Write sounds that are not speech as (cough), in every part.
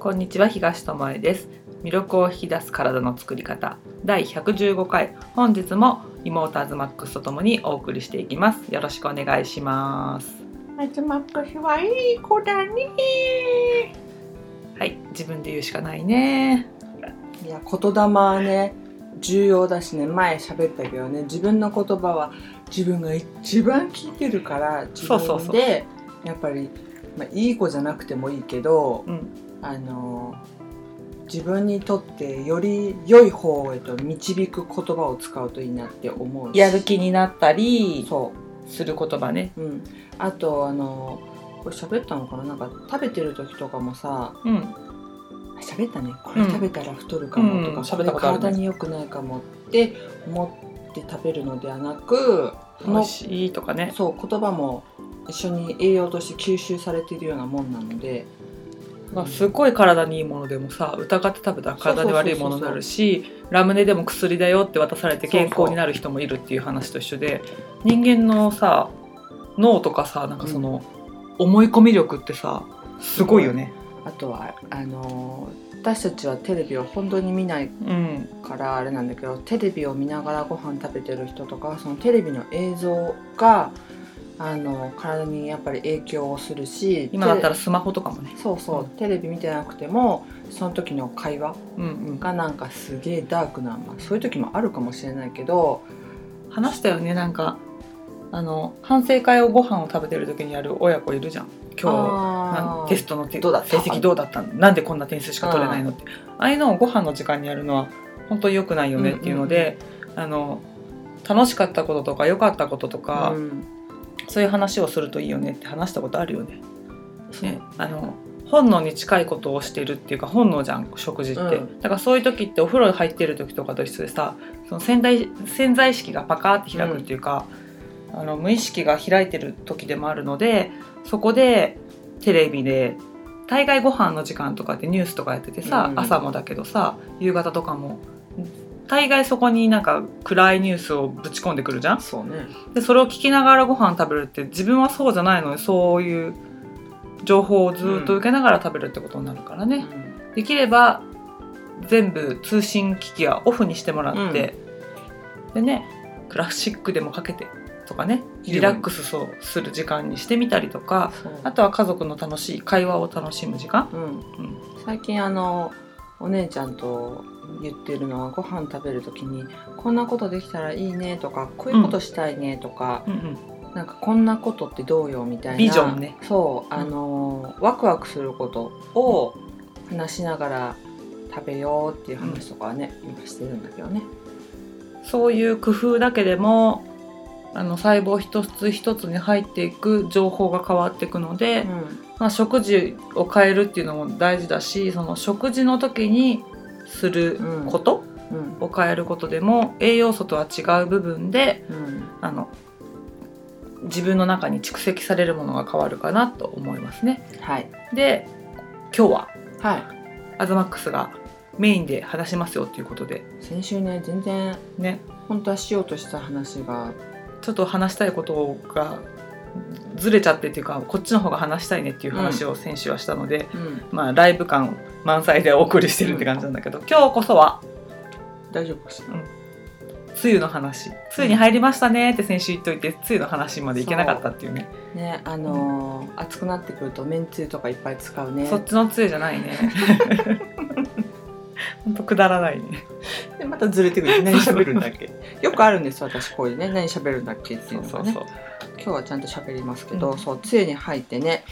こんにちは東智恵です。魅力を引き出す体の作り方。第115回。本日も妹アズマックスとともにお送りしていきます。よろしくお願いします。マックスはいい子だね。はい自分で言うしかないね。いや言霊はね重要だしね。前喋ったけどね。自分の言葉は自分が一番聞いてるから自そうそうそう。分でやっぱり、まあ、いい子じゃなくてもいいけどうんあの自分にとってより良い方へと導く言葉を使うといいなって思うし。やる気になったりそする言葉ね。う、うん、あとあのこれ喋ったのかな？なんか食べてる時とかもさうん。あ喋ったね。これ食べたら太るかもとか、うん。これ喋ったことあるね。体に良くないかもって思って食べるのではなく美味しいとかね。そう言葉も一緒に栄養として吸収されているようなもんなので、まあ、すごい体にいいものでもさ疑って食べたら体に悪いものになるしラムネでも薬だよって渡されて健康になる人もいるっていう話と一緒で人間のさ脳とかさなんかその思い込み力ってさすごいよね。あとはあのー私たちはテレビを本当に見ないうん、からあれなんだけどテレビを見ながらご飯食べてる人とかそのテレビの映像があの体にやっぱり影響をするし今だったテらスマホとかもね。レ。そうそう、うん。テレビ見てなくてもその時の会話うんうん、がなんかすげえダークな、まあ、そういう時もあるかもしれないけど話したよねなんかあの反省会をご飯を食べてる時にやる親子いるじゃん。今日テストのてどうだ成績どうだった？のなんでこんな点数しか取れないのって。ああいうのをご飯の時間にやるのは本当に良くないよねっていうので、あの楽しかったこととか良かったこととか、うんそういう話をするといいよねって話したことあるよね。ねあの本能に近いことをしてるっていうか本能じゃん食事って、うん。だからそういう時ってお風呂に入ってる時とかと一緒でさその潜在潜在意識がパカーって開くっていうか、あの無意識が開いてる時でもあるのでそこでテレビで大概ご飯の時間とかってニュースとかやっててさ、うん。朝もだけどさ夕方とかも大概そこになんか暗いニュースをぶち込んでくるじゃん？そうね。でそれを聞きながらご飯食べるって自分はそうじゃないのにそういう情報をずっと受けながら食べるってことになるからね、できれば全部通信機器はオフにしてもらって、でねクラシックでもかけてとかねリラックスそうする時間にしてみたりとかあとは家族の楽しい会話を楽しむ時間、うんうん。最近あのお姉ちゃんと言ってるのはご飯食べる時にこんなことできたらいいねとかこういうことしたいねとか、うん。うんなんかこんなことってどうよみたいなビジョンね。そうあの、ワクワクすることを話しながら食べようっていう話とかはね、今してるんだけどね。そういう工夫だけでもあの細胞一つ一つに入っていく情報が変わっていくので、まあ、食事を変えるっていうのも大事だしその食事の時にすることを変えることでも栄養素とは違う部分でうん。あの自分の中に蓄積されるものが変わるかなと思いますね。はい。で今日ははい。アズマックスがメインで話しますよということで。先週ね全然ね。本当はしようとした話がちょっと話したいことがずれちゃってっていうかこっちの方が話したいねっていう話を先週はしたので、うん。まあライブ感満載でお送りしてるって感じなんだけど、今日こそは大丈夫かしら。梅雨の話。梅雨に入りましたねって先週言っといて梅雨の話までいけなかったっていうね。ねあのー暑くなってくるとめんつゆとかいっぱい使うね。そっちの梅雨じゃないね (laughs) ほんとくだらないね。でまたずれてくる。(laughs) 何喋るんだっけ？よくあるんです私こういうね。何喋るんだっけっていうのがね。そう今日はちゃんと喋りますけど、うん。そう梅雨に入ってね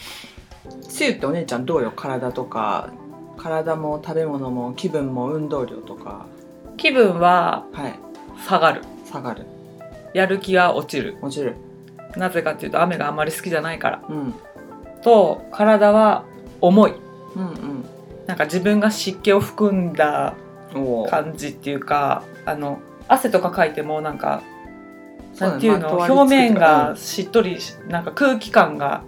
梅雨ってお姉ちゃんどうよ？体とか。体も食べ物も気分も運動量とか。気分ははい。下がる。下がる。やる気が落ちる。落ちる。なぜかっていうと雨があまり好きじゃないから。うん。と体は重い。うんなんか自分が湿気を含んだ感じっていうかあの汗とかかいてもなんかなんていうの、表面うがんしっとりしなんか空気感が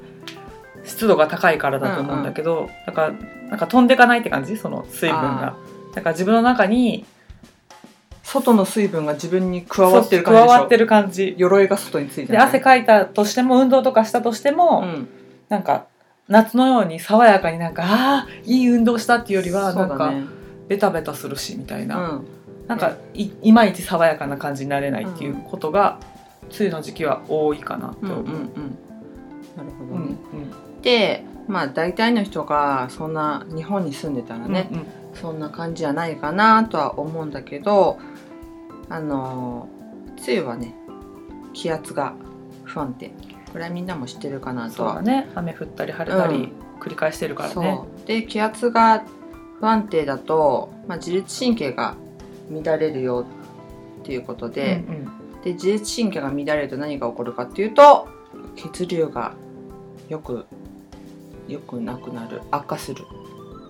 湿度が高いからだと思うんだけど、だからなんか飛んでかないって感じ？その水分が。だから自分の中に外の水分が自分に加わってる感じ加わってる感じ。鎧が外についてで汗かいたとしても運動とかしたとしても、うん。なんか夏のように爽やかになんかあーいい運動したっていうよりはなんかねベタベタするしみたいな、うん。なんかいいまいち爽やかな感じになれないっていうことが、梅雨の時期は多いかなって思う。うんうんうん。なるほどうんね、でまあ大体の人がそんな日本に住んでたらね、うんうん。そんな感じじゃないかなとは思うんだけどあの梅雨はね気圧が不安定これはみんなも知ってるかなとね。雨降ったり晴れたりうん。繰り返してるからね。そう。で気圧が不安定だと、まあ、自律神経が乱れるよっていうことで,、うんうん。で自律神経が乱れると何が起こるかっていうと血流がよくよくなくなる。悪化する。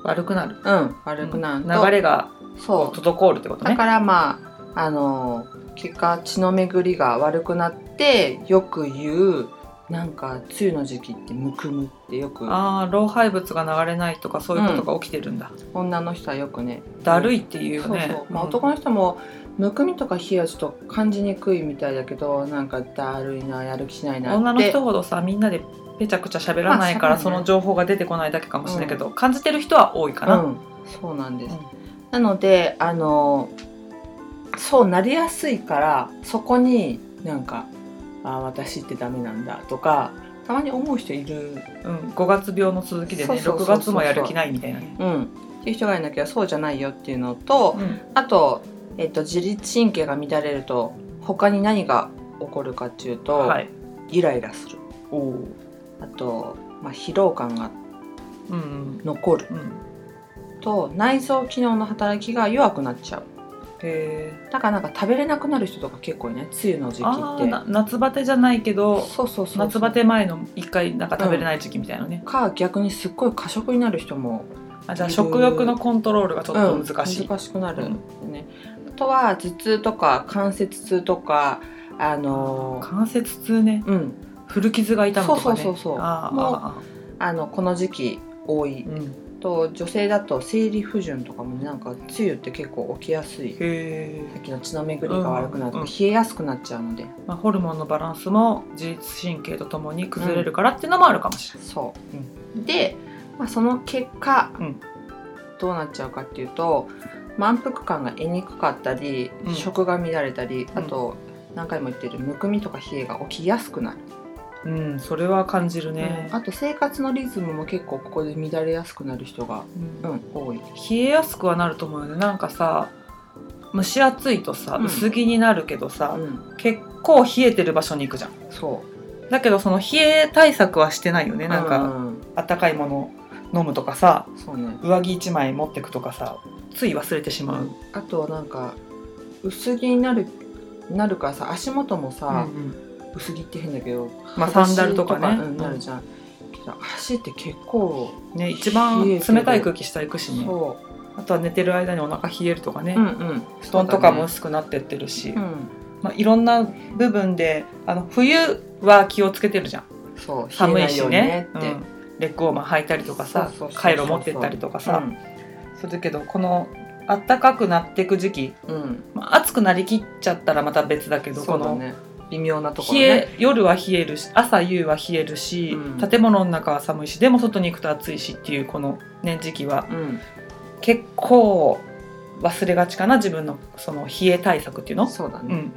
悪くなる。うん悪くなると、流れがそう滞るってことね。だからまああの結果血の巡りが悪くなってよく言うなんか梅雨の時期ってむくむってよく。ああ老廃物が流れないとかそういうことが起きてるんだ。女の人はよくね。だるいっていうよそうね。そう、まあ、うん。男の人もむくみとか冷えはちょっと感じにくいみたいだけどなんかだるいなやる気しないなって。女の人ほどさみんなでぺちゃくちゃ喋らないから、その情報が出てこないだけかもしれないけど、感じてる人は多いかな。うん、そうなんです、うんなのであのそうなりやすいからそこになんかあー私ってダメなんだとかたまに思う人いるうん、5月病の続きでね6そうそうそうそう月もやる気ないみたいなね。うん、っていう人がいるんだけどそうじゃないよっていうのと、うんあと、えっと自律神経が乱れると他に何が起こるかっていうと、はい。イライラするおお。あと、まあ、疲労感がうん残るうん。うん。と内臓機能の働きが弱くなっちゃうへだからなんか食べれなくなる人とか結構いね梅雨の時期って。な夏バテじゃないけどそうそうそう夏バテ前の一回なんか食べれない時期みたいなね、か逆にすっごい過食になる人もあじゃあ食欲のコントロールがちょっと難しい、うん、難しくなるんでね、あとは頭痛とか関節痛とかあのー関節痛ね。うん。古傷が痛むとかね。そうそうそうそう。あーもうああのこの時期多い。ーうんと女性だと生理不順とかもねなんか梅雨って結構起きやすい。さっきの血の巡りが悪くなるとうんか冷えやすくなっちゃうので、まあ、ホルモンのバランスも自律神経とともに崩れるからっていうのもあるかもしれない、そう、で、まあ、その結果、うん。どうなっちゃうかっていうと満腹感が得にくかったり、うん。食が乱れたりあと、何回も言ってるむくみとか冷えが起きやすくなる、うん、それは感じるね、あと生活のリズムも結構ここで乱れやすくなる人が、うん。うん、多い。冷えやすくはなると思うよね。なんかさ蒸し暑いとさ、うん。薄着になるけどさ、うん。結構冷えてる場所に行くじゃん。そだけどその冷え対策はしてないよね。うなんか、うんあったかいもの飲むとかさね。上着1枚持ってくとかさつい忘れてしまう、あとなんか薄着になるなるからさ足元もさ、薄着って変だけどまあサンダルとかね。うんなるじゃん、足って結構ね一番冷たい空気下行くしね。そあとは寝てる間にお腹冷えるとかね、ううんうん。布団とかも薄くなってってるし、だねまあ、いろんな部分であの冬は気をつけてるじゃん。うんそう寒いしね。ねうん。レッグウォーマー履いたりとかさカイロ持ってったりとかさ、うん。するけどこの暖かくなっていく時期、うん。まあ、暑くなりきっちゃったらまた別だけどこのそうだね微妙なところ冷ねえ夜は冷えるし朝夕は冷えるし、うん。建物の中は寒いしでも外に行くと暑いしっていうこの、ね、時期はうん。結構忘れがちかな自分のその冷え対策っていうの？うんそうだね、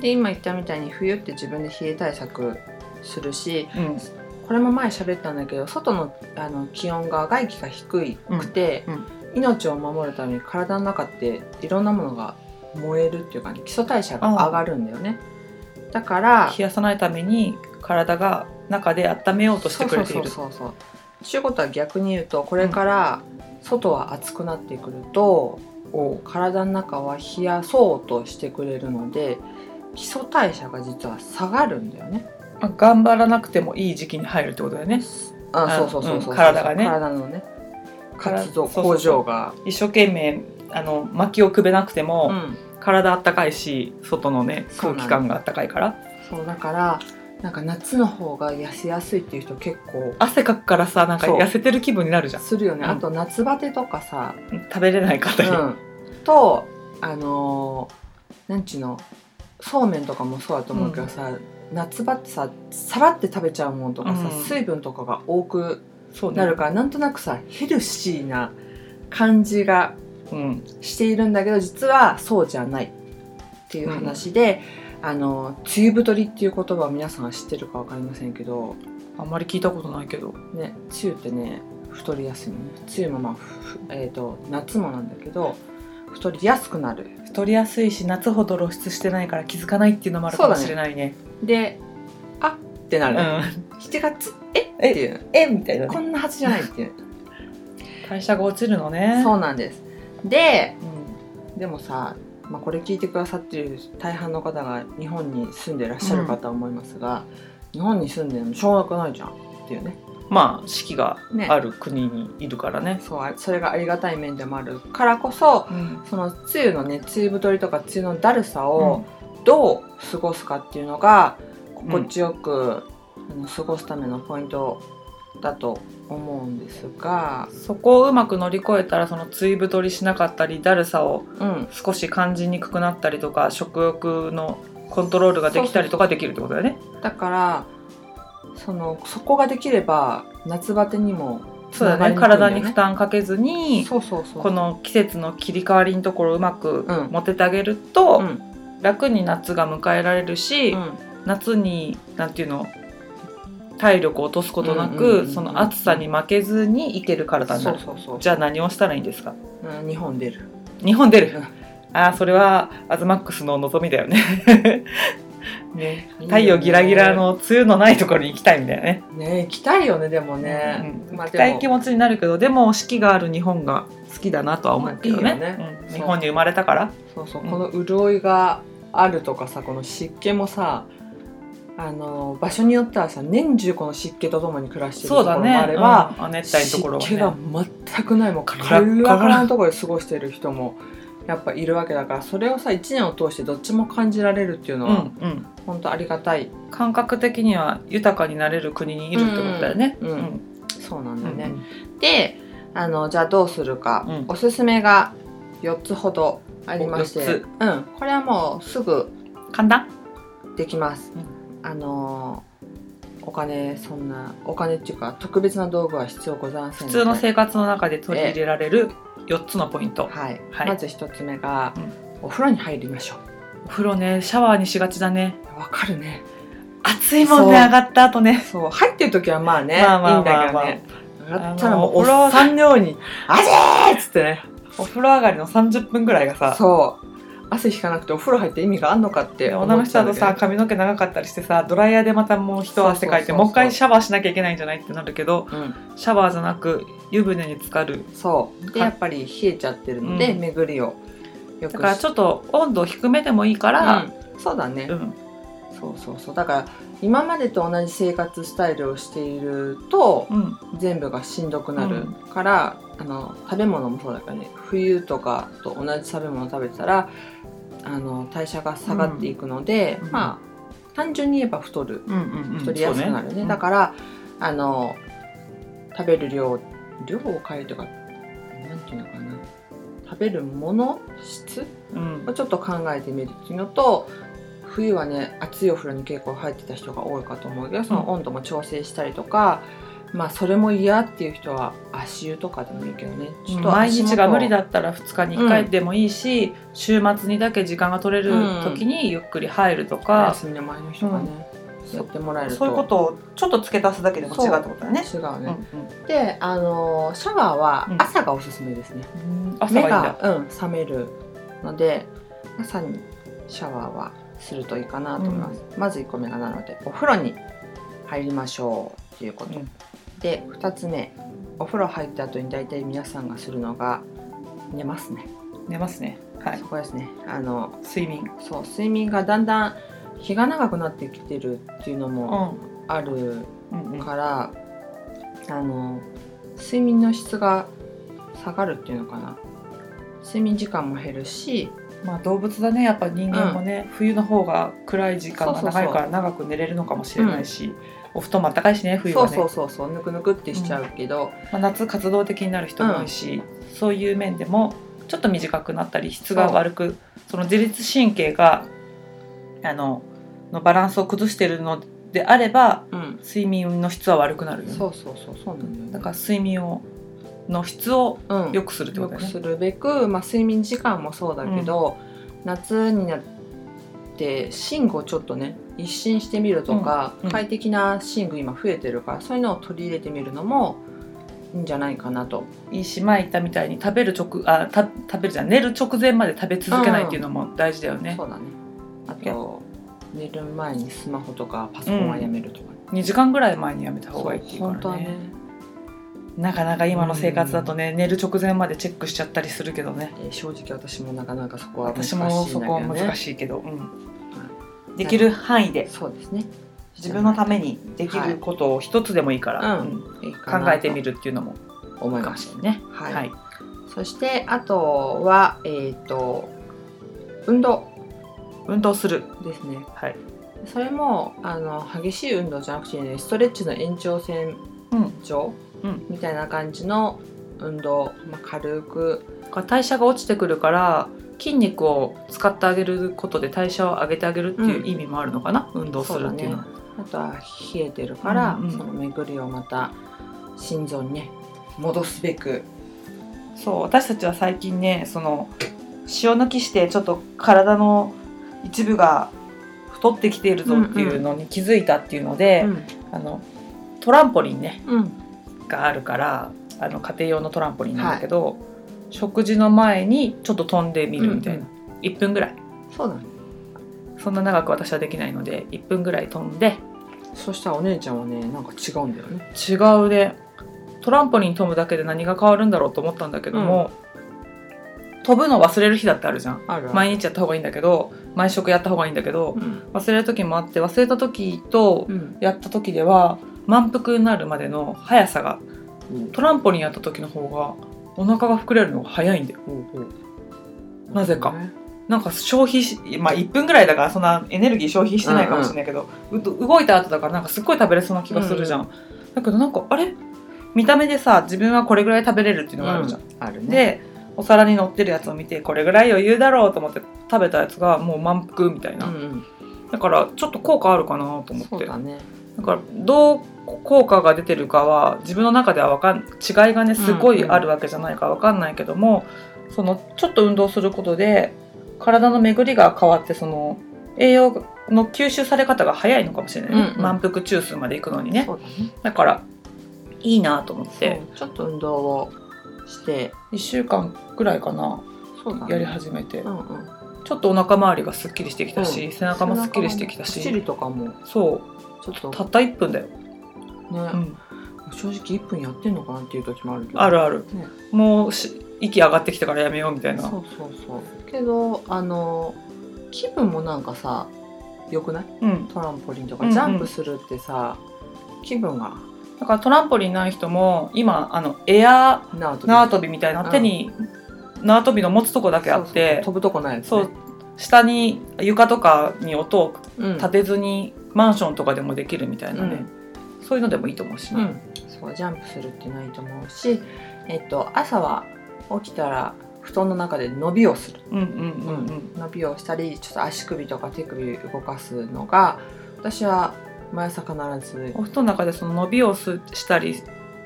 で今言ったみたいに冬って自分で冷え対策するしうんうん。これも前喋ったんだけど外のあの気温が外気が低くて、うん。うん。命を守るために体の中っていろんなものが燃えるっていうか、ね、基礎代謝が上がるんだよねだから冷やさないために体が中で温めようとしてくれている。そうそうそうそう。ということは逆に言うとこれから外は暑くなってくると、体の中は冷やそうとしてくれるので基礎代謝が実は下がるんだよね。まあ頑張らなくてもいい時期に入るってことだよね。ああそうそうそうそう、う。ん体がね。体のね。活動そうそうそう。工場が。一生懸命あの薪をくべなくても、うん体あったかいし外のね空気感があったかいから。そうだからなんか夏の方が痩せやすいっていう人結構汗かくからさなんか痩せてる気分になるじゃん。するよね、うん。あと夏バテとかさ、食べれない方に、うん、とあのーなんちゅうのそうめんとかもそうだと思うけどさ、夏場ってささらって食べちゃうもんとかさ、うん。水分とかが多くなるからなんとなくさヘルシーな感じがうん。しているんだけど実はそうじゃないっていう話で、あの梅雨太りっていう言葉を皆さんが知ってるか分かりませんけどあんまり聞いたことないけど。ね梅雨ってね太りやすいの。ね梅雨もまあ、ふえー、と夏もなんだけど太りやすくなる。太りやすいし夏ほど露出してないから気づかないっていうのもあるかもしれないね。であってなる、うん。7月え？っていう。え？みたいなね。こんなはずじゃないっていう。(laughs) 代謝が落ちるのね。そうなんですでうん。でもさ、まあ、これ聞いてくださっている大半の方が日本に住んでらっしゃるかとは思いますが、日本に住んでるのしょうがないじゃん。っていうね。まあ四季がね。ある国にいるからね。そうあそれがありがたい面でもあるからこそうん。その梅雨のね梅雨太りとか梅雨のだるさをどう過ごすかっていうのが心地よく、あの過ごすためのポイントだと思うんですが、そこをうまく乗り越えたらその追太りしなかったりだるさをうん、少し感じにくくなったりとか食欲のコントロールができたりとかできるってことだよね。だからそのそこができれば夏バテにもそうだね。つながりにくいんだよ体に負担かけずにそうそうそう。この季節の切り替わりのところをうまくうん。持ててあげると、うん。楽に夏が迎えられるし、うん。夏になんていうの体力を落とすことなくその暑さに負けずにいける体になる。そうそうそう。じゃあ何をしたらいいんですか？うん日本出る。日本出る、うんああそれはアズマックスの望みだよね。(laughs) ね太陽ギラギラの梅雨のないところに行きたいみたいなね。ね行きたいよねでもね、うんまあ行きたい気持ちになるけどでも四季がある日本が好きだなとは思うけどね,、ね。うん。日本に生まれたから。そうそう、うん。この潤いがあるとかさこの湿気もさあの場所によってはさ年中この湿気とともに暮らしてるところもあれば、うん、亜熱帯のところは湿気がね全くないもうカラカのところで過ごしてる人もやっぱいるわけだからそれをさ1年を通してどっちも感じられるっていうのうんは、うん。本当ありがたい。感覚的には豊かになれる国にいるってことだよね。うんうん。うん。そうなんだよね。うんであのじゃあどうするか、うん。おすすめが4つほどありまして。うん、これはもうすぐ簡単？できます。あのお金そんなお金っていうか特別な道具は必要ございません普通の生活の中で取り入れられる4つのポイント。はい、はい。まず1つ目が、うん。お風呂に入りましょお風呂ねシャワーにしがちだね。うわかるね。暑いもんね上がった後ね。そう。入ってる時はまあね、まあまあいいんだけどね。上がったらもうおあのお風呂っさんのように「あじー!」っつってね。お風呂上がりの30分ぐらいがさそう汗引かなくてお風呂入って意味があんのかって思女の人だとさ髪の毛長かったりしてさドライヤーでまたもう一汗かいてもう一回シャワーしなきゃいけないんじゃないってなるけどうん。シャワーじゃなく湯船に浸かる。そう。でかやっぱり冷えちゃってるので、うん。巡りをよくだからちょっと温度低めでもいいから、うん、そうだね、うん。そうそうそう。だから今までと同じ生活スタイルをしているとうん。全部がしんどくなるうん。から、あの食べ物もそうだからね。冬とかと同じ食べ物を食べてたらあの代謝が下がっていくので、うん。まあ単純に言えば太る。うんうんうん。太りやすくなるね,、そうだからあの食べる量量を変えるとかなんていうのかな。食べるもの質うん。をちょっと考えてみるっていうのと冬はね熱いお風呂に結構入ってた人が多いかと思うけどその温度も調整したりとか、まあそれも嫌っていう人は足湯とかでもいいけどね。ちょっと毎日が無理だったら2日に1回でもいいし、週末にだけ時間が取れる時にゆっくり入るとおか、休みの前の人がね、やってもらえると。そういうことをちょっと付け足すだけでも違うってことだね。違ううんね、であのシャワーはうん。朝がおすすめですね、うん。朝目がうん、覚めるので朝にシャワーはするといいかなと思います、まず1個目がなのでお風呂に入りましょうっていうこと、うん。で2つ目。お風呂入った後に大体皆さんがするのが寝ますね。寝ますね。はい。そ。こですね。あの睡眠。そう睡眠がだんだん日が長くなってきてるっていうのうもん。あるうんうん。から、あの睡眠の質が下がるっていうのかな。睡眠時間も減るしまあ動物だね。やっぱ人間もね、冬の方が暗い時間が長いから長く寝れるのかもしれないし、お布団もあったかいしね冬はね。そうそうそうそうぬくぬくってしちゃうけど、まあ、夏活動的になる人も多いし、そういう面でもちょっと短くなったり質が悪くその自律神経があののバランスを崩してるのであればうん。睡眠の質は悪くなるよね。そうそうそうそうなんだよね。だから睡眠をの質をうん。良くするってこよとだよね。くするべく、まあ、睡眠時間もそうだけど、夏になって寝具をちょっとね一新してみるとか、うんうん。快適な寝具今増えてるからそういうのを取り入れてみるのもいいんじゃないかなと。いいし前言ったみたいに食べる直あた食べるじゃん寝る直前まで食べ続けないっていうのも大事だよね、そうだね。あと寝る前にスマホとかパソコンはやめるとか、2時間ぐらい前にやめた方がいいっていうからねなかなか今の生活だとね、寝る直前までチェックしちゃったりするけどね。えー正直私もなかなかそこは難しいん私もだけど、ね、そこは難しいけど、うん、できる範囲で。そうですね。自分のためにできることを一つでもいいから、考えてみるっていうのもいいか思いましれないね。はい。はい、そしてあとはえっ、と運動。運動する、ですね。はい。それもあの激しい運動じゃなくて、ね、ストレッチの延長線うん、上。うんみたいな感じの運動、まあ、軽く。代謝が落ちてくるから筋肉を使ってあげることで代謝を上げてあげるっていう意味もあるのかな、運動するっていうのは。あとは冷えてるから、うんうん。その巡りをまた心臓にね戻すべく。そう私たちは最近ねその塩抜きしてちょっと体の一部が太ってきているぞっていうのに気づいたっていうので、うん。あのトランポリンね。うんがあるからあの家庭用のトランポリンなんだけど、食事の前にちょっと飛んでみるみたいな、1分ぐらい。そうだね。そんな長く私はできないので1分ぐらい飛んで。そしたらお姉ちゃんはねなんか違うんだよね。違うで。トランポリン飛ぶだけで何が変わるんだろうと思ったんだけども、飛ぶの忘れる日だってあるじゃん。ある。毎日やった方がいいんだけど毎食やった方がいいんだけどうん。忘れる時もあって忘れた時とうん。やった時では満腹になるまでの速さがトランポリンやった時の方がお腹が膨れるのが早いんだよ。なぜか。なんか消費しまあ1分ぐらいだからそんなエネルギー消費してないかもしれないけど、う動いた後だからなんかすっごい食べれそうな気がするじゃん、だけどなんかあれ？見た目でさ自分はこれぐらい食べれるっていうのがあるじゃん、あるね。でお皿に乗ってるやつを見てこれぐらい余裕だろうと思って食べたやつがもう満腹みたいな、うんうん。だからちょっと効果あるかなと思って。そうだねだからどう効果が出てるかは自分の中ではわかん違いがねすごいあるわけじゃないからわかんないけども、そのちょっと運動することで体の巡りが変わってその栄養の吸収され方が早いのかもしれないね、うんうん。満腹中枢まで行くのにね。ね。だからいいなと思って。ちょっと運動をして。1週間ぐらいかなね。やり始めて、うんうん。ちょっとお腹周りがすっきりしてきたし、うん。背中もすっきりしてきたし。お尻とかも。そうちょっと。たった1分だよ、ね、うん、正直1分やってんのかなっていう時もあるけどあるある、ね。もうし息上がってきたからやめようみたいな。そうそうそう。けどあの気分もなんかさよくない？うん。トランポリンとうんうん。かジャンプするってさ、気分が。だからトランポリンない人も今あのエア縄跳び。みたいな手に縄跳びの持つとこだけあって。飛ぶとこないやつ、ね、そう下に床とかに音をうん、立てずにマンションとかでもできるみたいなね、そういうのでもいいと思うしね、うん、そうジャンプするっていうのはいいと思うし、えっと、朝は起きたら布団の中で伸びをする、うん、うんうんうん。伸びをしたりちょっと足首とか手首動かすのが私は毎朝必ず。お布団の中でその伸びをすしたり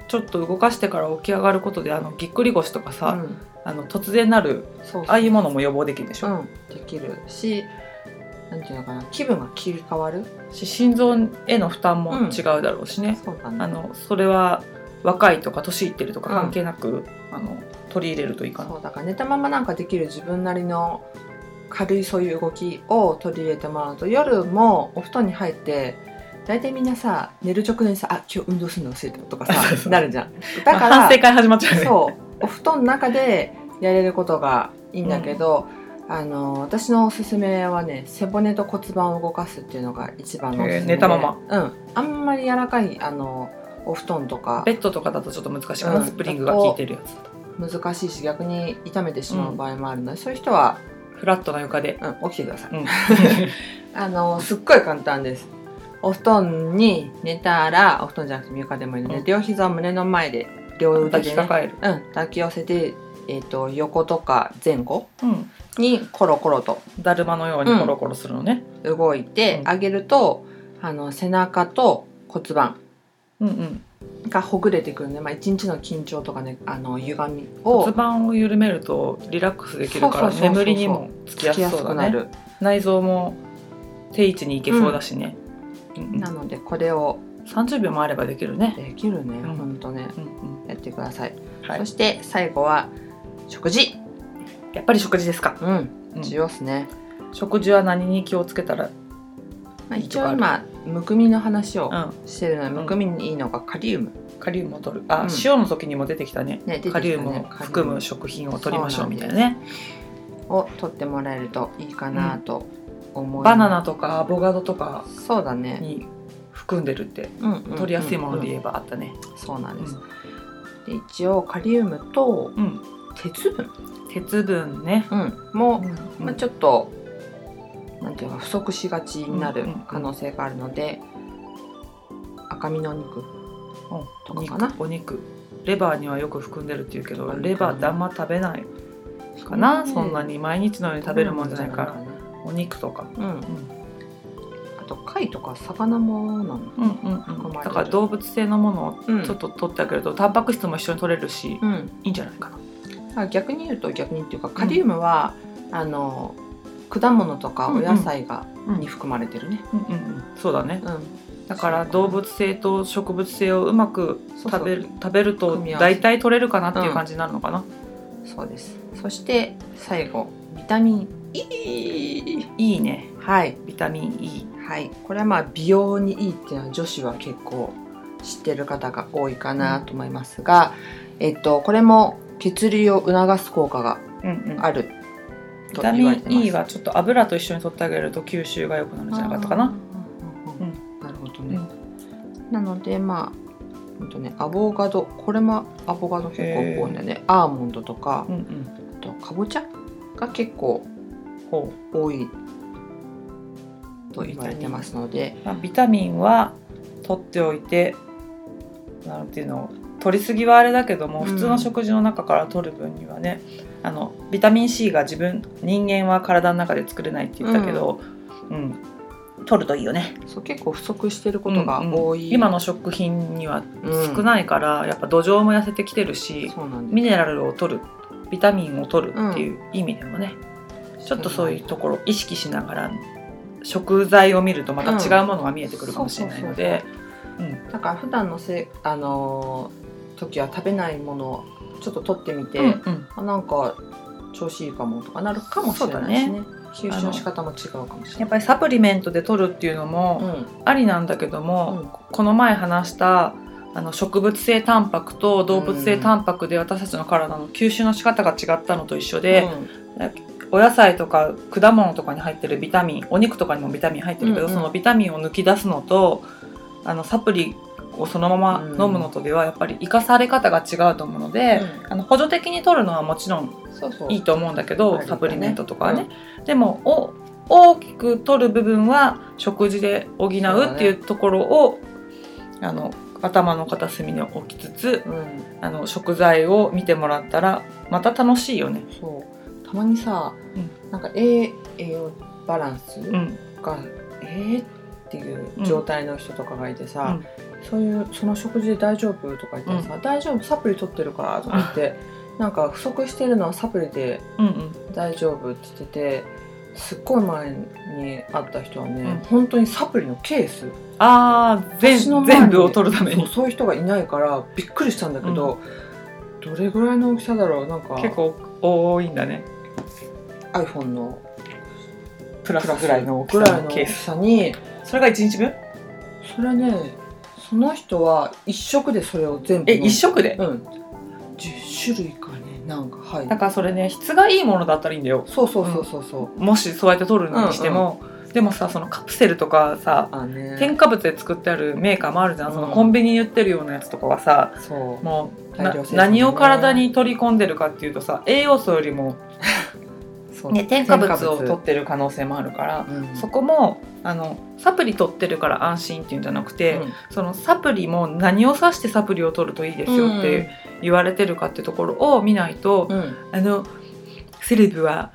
ちょっと動かしてから起き上がることであのぎっくり腰とかさ、うんあの突然なるそうそう。ああいうものも予防できるでしょ、うん、できるしなんていうのかな気分が切り替わる？し心臓への負担も違うだろうしね、そうだね。あのそれは若いとか年いってるとか関係なく、あの取り入れるといいかな。そうだから寝たままなんかできる自分なりの軽いそういう動きを取り入れてもらうと夜もお布団に入って大体みんなさ寝る直前にさ「あ今日運動するの忘れた」とか (laughs) そうそう。さなるじゃん。だから反省会始まっちゃうね。そうお布団の中でやれることがいいんだけど、あの私のおすすめはね背骨と骨盤を動かすっていうのが一番のおすすめ。でへー寝たまま？うん。あんまり柔らかいあのお布団とか。ベッドとかだとちょっと難しいかな、うん。スプリングが効いてるやつ。難しいし逆に痛めてしまう場合もあるので、そういう人は、フラットな床で、うん、起きてください。うん、(laughs) あのすっごい簡単です。お布団に寝たらお布団じゃなくて床でもいいので、うん。両膝を胸の前で両腕抱きかかえる、うん、抱き寄せて、えー、と横とか前後うん、にコロコロとだるまのようにコロコロするのね、動いてうん。あげると、あの背中と骨盤うんうん。がほぐれてくるんで、まあ、一日の緊張とかねあの歪みを骨盤を緩めるとリラックスできるから眠りにもつきやすそうだね。すくなる、内臓も定位置に行けそうだしね、うんうん。なのでこれを30秒もあればできるね、できるね、うん。ほんとね。うんやってください、うんはい。そ、して最後は食事。やっぱり食事ですか、うん。うん。重要っすね、食事は何に気をつけたらまあ、一応今むくみの話をうん。してるので、むくみにいいのがカリウム、カリウムを取る。あ、うん。塩の時にも出てきたね。ね、ね。カリウムを含む食品を取りましょうみたいなね。を取ってもらえるといいかなと思います、バナナとかアボカドとかそうだね、に含んでるってうん取りやすいもので言えばあったね。そうなんです、で一応カリウムと鉄分、鉄分ね、うん、も、うんまあ、ちょっとなんていうか不足しがちになる可能性があるので、赤身のお肉とかかな。肉お肉。レバーにはよく含んでるっていうけどあレバーってあんま食べないかな、そんなに毎日のように食べるもんじゃないからお肉とか、うん、うん、あと貝とか魚もなのうんうんうん。だから動物性のものをうん。ちょっと取ってあげると、タンパク質も一緒に取れるし、うん。いいんじゃないかな。あ逆に言うと逆にっていうかカリウムは、あの果物とかお野菜が、うん。に含まれてるね、うんうんうん。そうだね。うん。だから動物性と植物性をうまく食べる食べると大体取れるかなっていう感じになるのかな、そうです。そして最後ビタミン E いいね。はい。ビタミン E はい。これはまあ美容にいいっていうのは女子は結構知ってる方が多いかなと思いますが、えっとこれも血流を促す効果がうんうん。あるとビタミン言われてます。E はちょっと油と一緒に取ってあげると吸収が良くなるんじゃなかったかな。うんうんうん。なるほどね、なのでまあほんとねアボカドこれもアボカド結構多いんだね。アーモンドとかうんうん。あとかぼちゃが結構ほ多いと言われてますので。う。まあ、ビタミンは取っておいて、なんていうの、取りすぎはあれだけども、うん。普通の食事の中から取る分にはね。あのビタミン C が自分人間は体の中で作れないって言ったけど、うん、取るといいよね。そう結構不足してることが多い、うんうん。今の食品にはうん。少ないから、やっぱ土壌も痩せてきてるし、ミネラルを取るビタミンを取るっていう意味でもね、ちょっとそういうところを意識しながら食材を見るとまた違うものが見えてくるかもしれないので。だから普段のせあのー時は食べないものをちょっと取ってみて、うんうん。あなんか調子いいかもとかなるかもしれないですね。吸収の仕方も違うかもしれない。やっぱりサプリメントで取るっていうのもありなんだけども、この前話したあの植物性タンパクと動物性タンパクで私たちの体の吸収の仕方が違ったのと一緒で、お野菜とか果物とかに入ってるビタミンお肉とかにもビタミン入ってるけど、うんうん。そのビタミンを抜き出すのとあのサプリをそのまま飲むのとではやっぱり生かされ方が違うと思うので、あの補助的に取るのはもちろんいいと思うんだけど、サプリメントとかはね、でもお大きく取る部分は食事で補うっていうところを、あの頭の片隅に置きつつうん。あの食材を見てもらったらまた楽しいよね。そうたまにさ、うなんか栄栄養バランスうん。が、えーっていう状態の人とかがいてさ、うん。そういうその食事で大丈夫とか言ったらさ、大丈夫サプリ取ってるからとか言って、なんか不足してるのはサプリでうんうん。大丈夫って言っててすっごい前に会った人はね、うん。本当にサプリのケース。ああ全部を取るために。そうそういう人がいないからびっくりしたんだけど、どれぐらいの大きさだろうなんか。結構多いんだね iPhone のプラスぐらいの大きさのケースさにそれが1日分？それねその人は一食でそれを全部え一食で？うん。10種類かねなんかはい。だからそれね質がいいものだったらいいんだよ。そうそうそうそうそう、もしそうやって取るにしても、でもさそのカプセルとかさあね。添加物で作ってあるメーカーもあるじゃん、そのうんコンビニに売ってるようなやつとかはさそう。もうな大量生産何を体に取り込んでるかっていうとさ栄養素よりも、そうね、添加物を取ってる可能性もあるから、うんそこもあのサプリ取ってるから安心っていうんじゃなくて、うん。そのサプリも何を指してサプリを取るといいですよって言われてるかってところを見ないと、うん。あのセレブは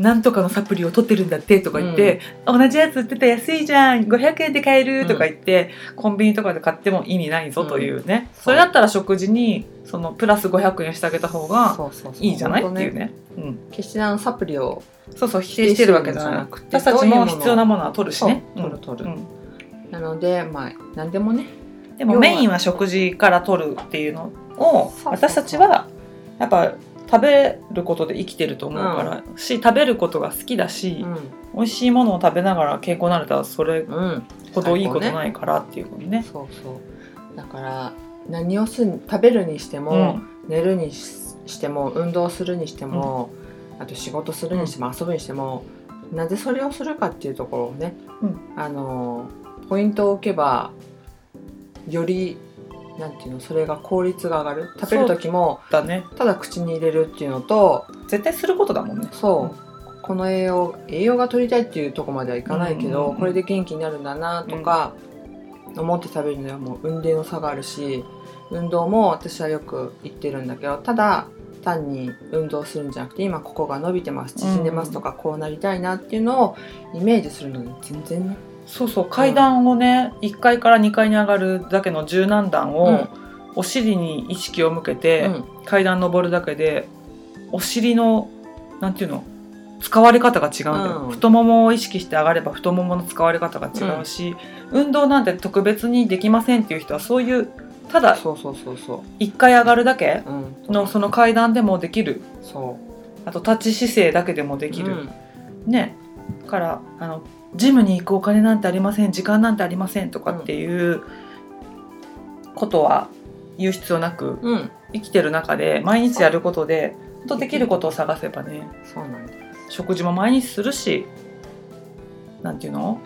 なんとかのサプリを取ってるんだってとか言って、同じやつ売ってたら安いじゃん500円で買えるとか言って、コンビニとかで買っても意味ないぞというね、それだったら食事にそのプラス500円してあげた方がいいじゃないっていうね。うん、決してあのサプリをそうそう否定してるわけじゃないくて私たちも必要なものは取るしね。取る取る。うん。なのでまあ何でもね。でもメインは食事から取るっていうのを私たちはやっぱ食べることで生きてると思うから、し食べることが好きだし、美味しいものを食べながら健康になれたらそれうん、うん、ほどいいことないからっていうことね。そうそう。だから何をする食べるにしても、寝るにししても運動するにしても、あと仕事するにしても、遊ぶにしてもなぜそれをするかっていうところをね、うん。あのポイントを置けばよりなんていうのそれが効率が上がる？食べる時もだね。ただ口に入れるっていうのと絶対することだもんね。そう、この栄養栄養が取りたいっていうところまではいかないけど、うんうんうんこれで元気になるんだなとか、思って食べるのはもう運動の差があるし運動も私はよく言ってるんだけどただ単に運動するんじゃなくて今ここが伸びてます縮んでますとか、こうなりたいなっていうのをイメージするのに全然ねそうそう階段をね1階から2階に上がるだけの柔軟段を、うん。お尻に意識を向けて、うん。階段登るだけでお尻のなんていうの使われ方が違うんだよ、うん。太ももを意識して上がれば太ももの使われ方が違うし、運動なんて特別にできませんっていう人はそういうただそうそうそうそ1回上がるだけう、うん、のその階段でもできる。そあと立ち姿勢だけでもでうきる、うん。ね。からあのジムに行くお金なんてありません時間なんてありませんとかっていうことは言う必要なくうん、生きてる中で毎日やることで本当できることを探せばねそうなんだよ食事も毎日するしなんていうの？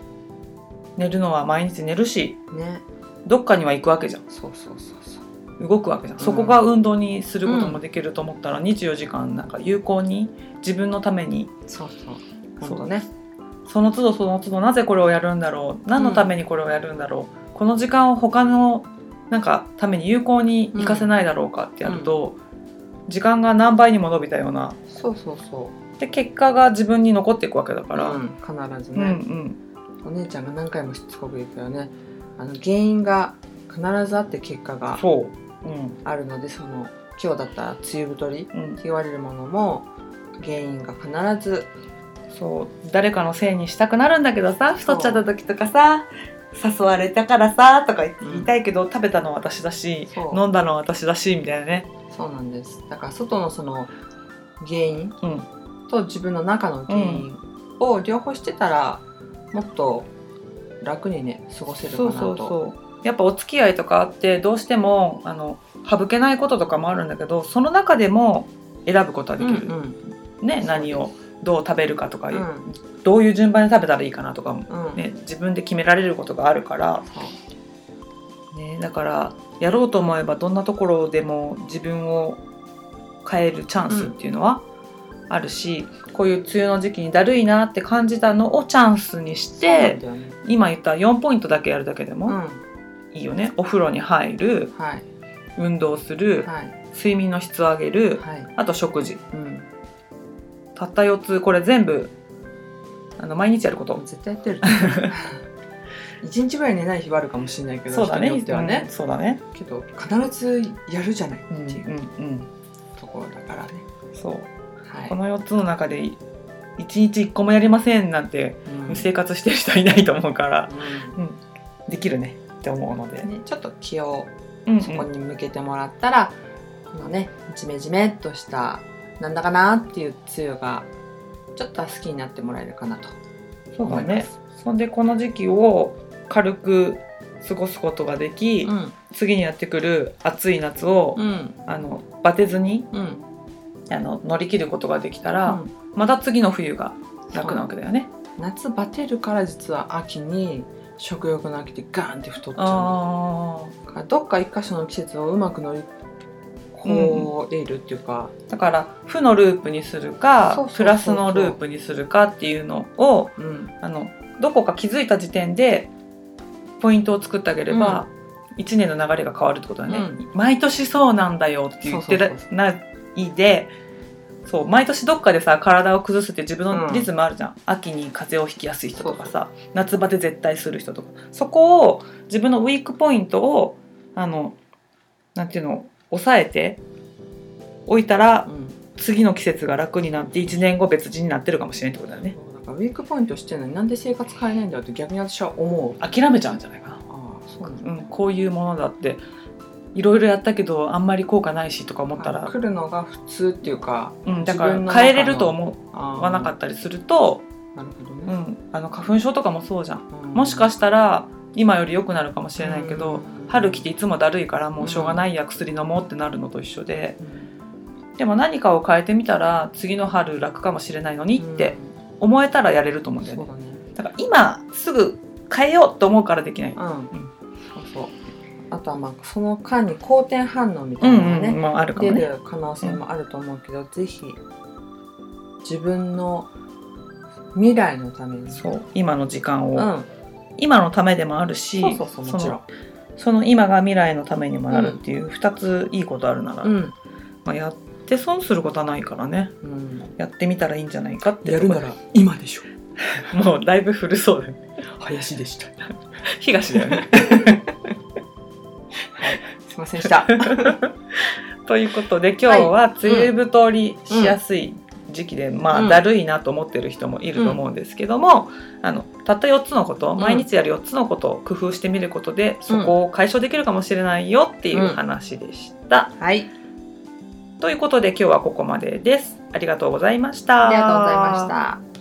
寝るのは毎日寝るしね。どっかには行くわけじゃん。そうそうそうそう。動くわけじゃん、そこが運動にすることもできると思ったら24時間なんか有効に自分のためにそう。そう。本当ねその都度その都度なぜこれをやるんだろう何のためにこれをやるんだろう、この時間を他のなんかために有効に活かせないだろうかってやると、時間が何倍にも伸びたようなそうそうそで結果が自分に残っていくわけだから、う、うん、必ずうんうね、ん。お姉ちゃんが何回もしつこく言うけどね。あの原因が必ずあって結果がそう、うんあるのでその今日だったら梅雨太りってうん、言われるものも原因が必ずそう誰かのせいにしたくなるんだけどさ太っちゃった時とかさ誘われたからさとか言ってうん言いたいけど、食べたのは私だしそう。飲んだのは私だしみたいなね、そうなんです。だから外のその原因うん、と自分の中の原因を両方してたらもっと楽にね過ごせるかそうなと。そうそうやっぱお付き合いとかあってどうしてもあの省けないこととかもあるんだけどその中でも選ぶことはできる、うんね何をどう食べるかとかいう、うん。どういう順番で食べたらいいかなとかも、うん。ね、自分で決められることがあるから、ね、だからやろうと思えばどんなところでも自分を変えるチャンスっていうのはあるし、こういう梅雨の時期にだるいなって感じたのをチャンスにしてね。今言った4ポイントだけやるだけでもうん。いいよね、お風呂に入るはい。運動する、はい。睡眠の質を上げるはい。あと食事。うんたった4つこれ全部あの毎日やること。絶対やってる。(laughs) 一日ぐらい寝ない日はあるかもしれないけどそうだね。人によってはね。うん、そうだね。けど必ずやるじゃないってうんうんいううん。ところだからね、そう。はい。この4つの中で1日1個もやりませんなんてうん。生活してる人いないと思うから、うできるね。って思うので、んね、ちょっと気をうんうん。そこに向けてもらったら、このねジメジメっとしたなんだかなっていう梅雨がちょっとは好きになってもらえるかなと。そうだね。そんでこの時期を軽く過ごすことができ、うん。次にやってくる暑い夏を、うん。あのバテずにうん。あの乗り切ることができたら、うん。また次の冬が楽なわけだよね。夏バテるから実は秋に食欲の秋でガーンって太っちゃうどっか一箇所の季節をうまく乗り越えるっていうか、ーだから負のループにするかプラスのループにするかっていうのをうんあのどこか気づいた時点でポイントを作ってあげれば、1年の流れが変わるってことだね、うん毎年そうなんだよって言ってないでそう毎年どっかでさ体を崩すって自分のリズムあるじゃん、秋に風邪をひきやすい人とかさ夏バテ絶対する人とかそこを自分のウィークポイントをあのなんていうの抑えておいたらうん。次の季節が楽になって1年後別人になってるかもしれないってことだよね。なんかウィークポイントしてるのになんで生活変えないんだって逆に私は思う。諦めちゃうんじゃないかな、ああそうなんだ。うん、こういうものだっていろいろやったけどあんまり効果ないしとか思ったら、来るのが普通っていうかうん、だから変えれると思あわなかったりすると、なるほどね、うん、あの花粉症とかもそうじゃん。うん。もしかしたら今より良くなるかもしれないけど、うん春来ていつもだるいからもうしょうがないや薬飲もうってなるのと一緒でうん。でも何かを変えてみたら次の春楽かもしれないのにって思えたらやれると思うんだよね。だから今すぐ変えようと思うからできないうん、そうそう。あとはまあその間に好転反応みたうんいなのがね、うんもうあるかもね。出る可能性もあると思うけど、ぜひ自分の未来のために。そう。今の時間を、うん、今のためでもあるしそうそうそうもちろんその今が未来のためにもなるっていう2ついいことあるなら、うん、まあ、やって損することはないからね。うん、やってみたらいいんじゃないかってやるなら今でしょ。と (laughs) こもうだいぶ古そうだよね。林でした。(laughs) 東だよね。すいませんでした。(laughs) ということで今日は梅雨太りしやすい時期で、まうん。あだるいなと思ってる人もいると思うんですけども、あのたった4つのことん。毎日やる4つのことを工夫してみることで、そこを解消できるかもしれないよっていう話でした。はい。ということで今日はここまでです。ありがとうございました。ありがとうございました